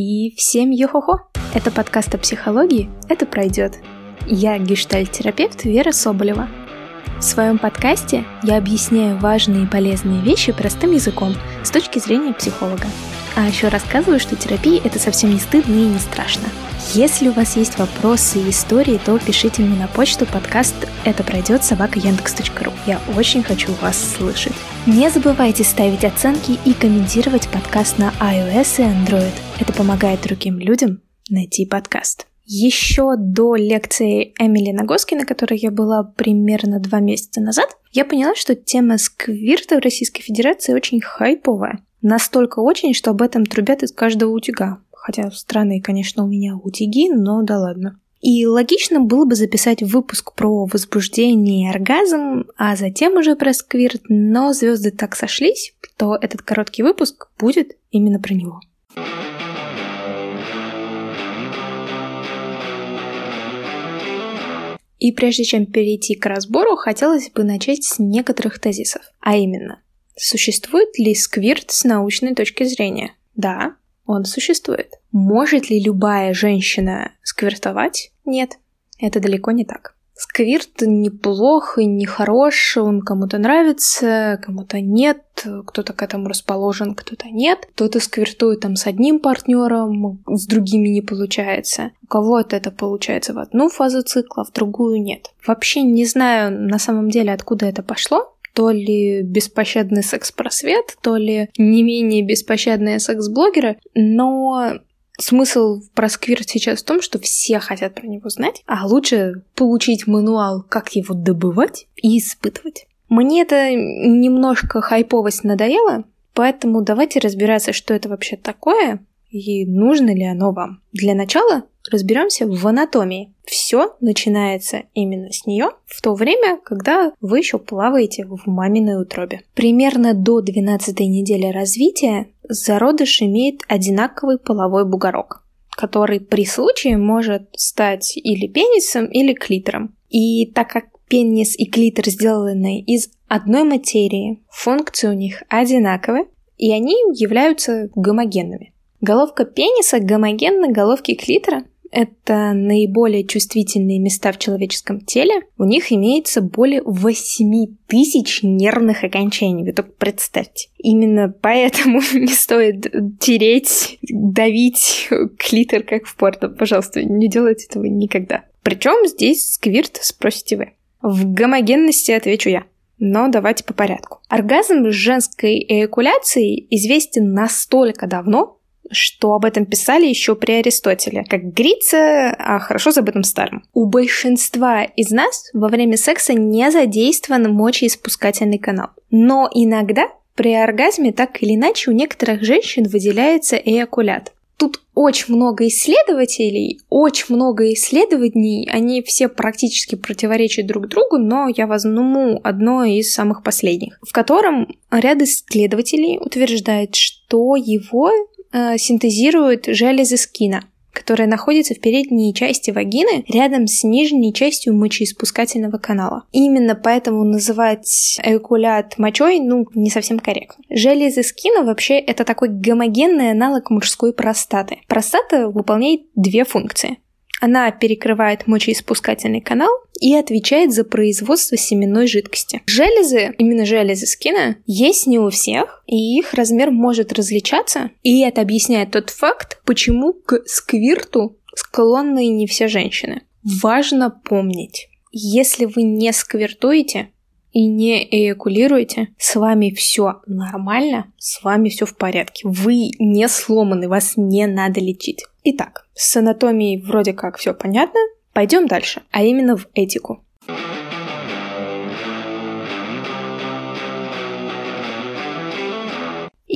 И всем йо-хо-хо! Это подкаст о психологии «Это пройдет». Я гештальт-терапевт Вера Соболева. В своем подкасте я объясняю важные и полезные вещи простым языком с точки зрения психолога. А еще рассказываю, что терапия – это совсем не стыдно и не страшно. Если у вас есть вопросы и истории, то пишите мне на почту подкаст «Это пройдет собака Яндекс.ру». Я очень хочу вас слышать. Не забывайте ставить оценки и комментировать подкаст на iOS и Android. Это помогает другим людям найти подкаст. Еще до лекции Эмили Нагоски, на которой я была примерно два месяца назад, я поняла, что тема сквирта в Российской Федерации очень хайповая. Настолько очень, что об этом трубят из каждого утюга. Хотя странные, конечно, у меня утюги, но да ладно. И логично было бы записать выпуск про возбуждение и оргазм, а затем уже про сквирт, но звезды так сошлись, что этот короткий выпуск будет именно про него. И прежде чем перейти к разбору, хотелось бы начать с некоторых тезисов. А именно, Существует ли сквирт с научной точки зрения? Да, он существует. Может ли любая женщина сквиртовать? Нет, это далеко не так. Сквирт неплох и не хорош, он кому-то нравится, кому-то нет, кто-то к этому расположен, кто-то нет. Кто-то сквиртует там с одним партнером, с другими не получается. У кого-то это получается в одну фазу цикла, в другую нет. Вообще не знаю на самом деле, откуда это пошло, то ли беспощадный секс-просвет, то ли не менее беспощадные секс-блогеры, но Смысл про сквирт сейчас в том, что все хотят про него знать, а лучше получить мануал, как его добывать и испытывать. Мне это немножко хайповость надоело, поэтому давайте разбираться, что это вообще такое и нужно ли оно вам. Для начала разберемся в анатомии. Все начинается именно с нее в то время, когда вы еще плаваете в маминой утробе. Примерно до 12 недели развития зародыш имеет одинаковый половой бугорок, который при случае может стать или пенисом, или клитором. И так как пенис и клитор сделаны из одной материи, функции у них одинаковые, и они являются гомогенными. Головка пениса гомогенна головке клитора, это наиболее чувствительные места в человеческом теле. У них имеется более 8 тысяч нервных окончаний. Вы только представьте. Именно поэтому не стоит тереть, давить клитор, как в порно. Пожалуйста, не делайте этого никогда. Причем здесь сквирт, спросите вы. В гомогенности отвечу я. Но давайте по порядку. Оргазм женской эякуляцией известен настолько давно, что об этом писали еще при Аристотеле. Как говорится, а хорошо забытым старым. У большинства из нас во время секса не задействован мочеиспускательный канал. Но иногда при оргазме так или иначе у некоторых женщин выделяется эякулят. Тут очень много исследователей, очень много исследований, они все практически противоречат друг другу, но я возьму одно из самых последних, в котором ряд исследователей утверждает, что его синтезируют железы скина, которые находятся в передней части вагины рядом с нижней частью мочеиспускательного канала. именно поэтому называть эякулят мочой, ну, не совсем корректно. Железы скина вообще это такой гомогенный аналог мужской простаты. Простата выполняет две функции. Она перекрывает мочеиспускательный канал и отвечает за производство семенной жидкости. Железы, именно железы скина, есть не у всех, и их размер может различаться, и это объясняет тот факт, почему к сквирту склонны не все женщины. Важно помнить, если вы не сквиртуете, и не эякулируете, с вами все нормально, с вами все в порядке. Вы не сломаны, вас не надо лечить. Итак, с анатомией вроде как все понятно. Пойдем дальше, а именно в этику.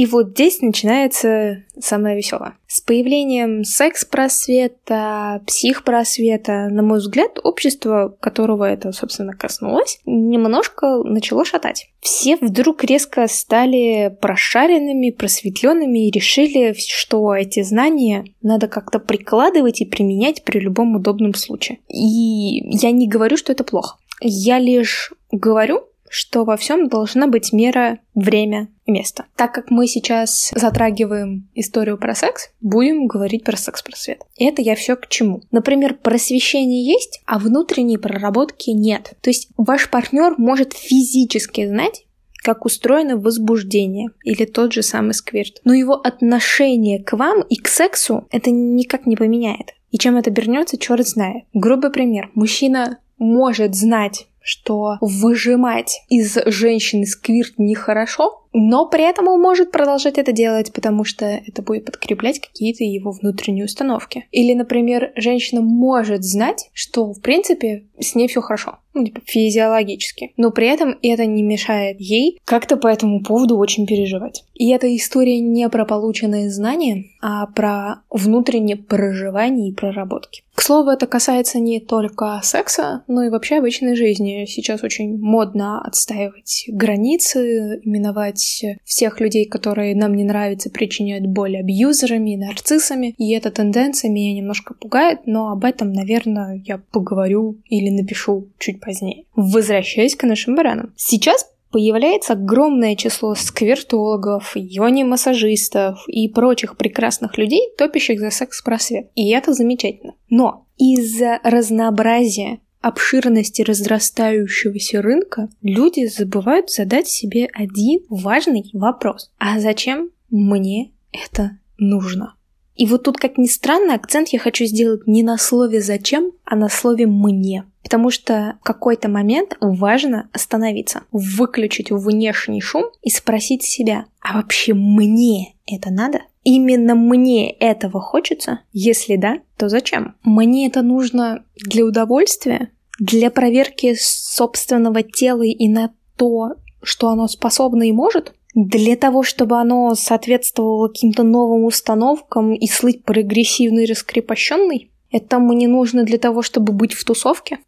И вот здесь начинается самое веселое. С появлением секс-просвета, псих-просвета, на мой взгляд, общество, которого это, собственно, коснулось, немножко начало шатать. Все вдруг резко стали прошаренными, просветленными и решили, что эти знания надо как-то прикладывать и применять при любом удобном случае. И я не говорю, что это плохо. Я лишь говорю, что во всем должна быть мера, время и место. Так как мы сейчас затрагиваем историю про секс, будем говорить про секс-просвет. Это я все к чему. Например, просвещение есть, а внутренней проработки нет. То есть ваш партнер может физически знать, как устроено возбуждение или тот же самый сквирт. Но его отношение к вам и к сексу это никак не поменяет. И чем это обернется, черт знает. Грубый пример. Мужчина может знать, что выжимать из женщины сквирт нехорошо, но при этом он может продолжать это делать, потому что это будет подкреплять какие-то его внутренние установки. Или, например, женщина может знать, что, в принципе, с ней все хорошо. Ну, типа, физиологически. Но при этом это не мешает ей как-то по этому поводу очень переживать. И эта история не про полученные знания, а про внутреннее проживание и проработки. К слову, это касается не только секса, но и вообще обычной жизни. Сейчас очень модно отстаивать границы, именовать считать всех людей, которые нам не нравятся, причиняют боль абьюзерами и нарциссами. И эта тенденция меня немножко пугает, но об этом, наверное, я поговорю или напишу чуть позднее. Возвращаясь к нашим баранам. Сейчас появляется огромное число сквертологов, йони-массажистов и прочих прекрасных людей, топящих за секс-просвет. И это замечательно. Но из-за разнообразия обширности разрастающегося рынка люди забывают задать себе один важный вопрос. А зачем мне это нужно? И вот тут, как ни странно, акцент я хочу сделать не на слове «зачем», а на слове «мне». Потому что в какой-то момент важно остановиться, выключить внешний шум и спросить себя, а вообще мне это надо? Именно мне этого хочется? Если да, то зачем? Мне это нужно для удовольствия? Для проверки собственного тела и на то, что оно способно и может? Для того, чтобы оно соответствовало каким-то новым установкам и слыть прогрессивной и раскрепощенной? Это мне нужно для того, чтобы быть в тусовке?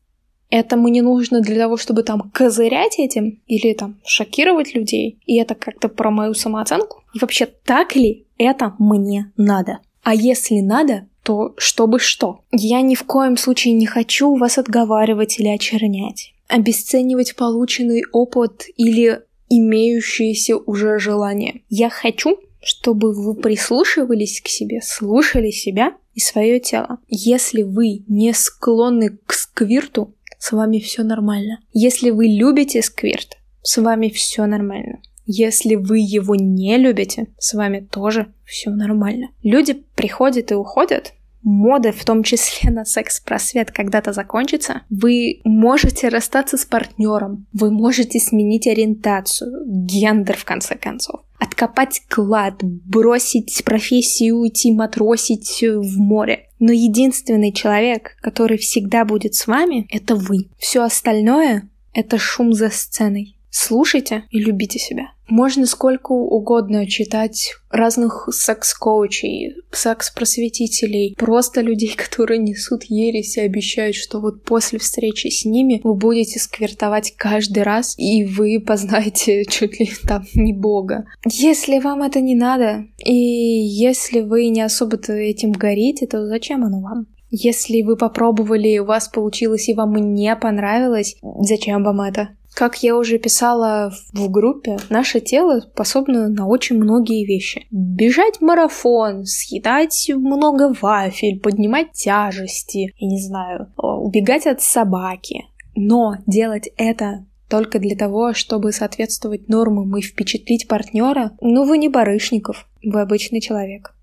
Это мне нужно для того, чтобы там козырять этим или там шокировать людей? И это как-то про мою самооценку? Вообще, так ли это мне надо? А если надо, то чтобы что? Я ни в коем случае не хочу вас отговаривать или очернять, обесценивать полученный опыт или имеющиеся уже желания. Я хочу, чтобы вы прислушивались к себе, слушали себя и свое тело. Если вы не склонны к сквирту, с вами все нормально. Если вы любите сквирт, с вами все нормально. Если вы его не любите, с вами тоже все нормально. Люди приходят и уходят, мода, в том числе на секс-просвет, когда-то закончится, вы можете расстаться с партнером, вы можете сменить ориентацию, гендер в конце концов, откопать клад, бросить профессию, уйти матросить в море. Но единственный человек, который всегда будет с вами, это вы. Все остальное — это шум за сценой. Слушайте и любите себя. Можно сколько угодно читать разных секс-коучей, секс-просветителей, просто людей, которые несут ересь и обещают, что вот после встречи с ними вы будете сквертовать каждый раз, и вы познаете чуть ли там не бога. Если вам это не надо, и если вы не особо-то этим горите, то зачем оно вам? Если вы попробовали, у вас получилось и вам не понравилось, зачем вам это? Как я уже писала в группе, наше тело способно на очень многие вещи. Бежать марафон, съедать много вафель, поднимать тяжести, я не знаю, убегать от собаки. Но делать это только для того, чтобы соответствовать нормам и впечатлить партнера, ну вы не барышников, вы обычный человек.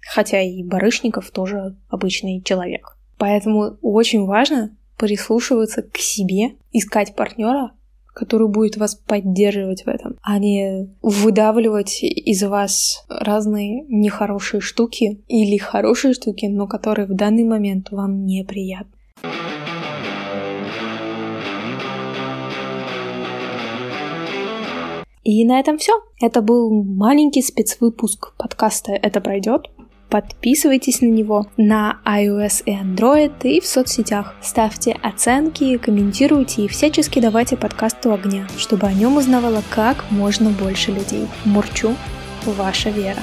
Хотя и барышников тоже обычный человек. Поэтому очень важно прислушиваться к себе, искать партнера, который будет вас поддерживать в этом, а не выдавливать из вас разные нехорошие штуки или хорошие штуки, но которые в данный момент вам неприятны. И на этом все. Это был маленький спецвыпуск подкаста «Это пройдет». Подписывайтесь на него на iOS и Android и в соцсетях. Ставьте оценки, комментируйте и всячески давайте подкасту огня, чтобы о нем узнавало как можно больше людей. Мурчу, ваша Вера.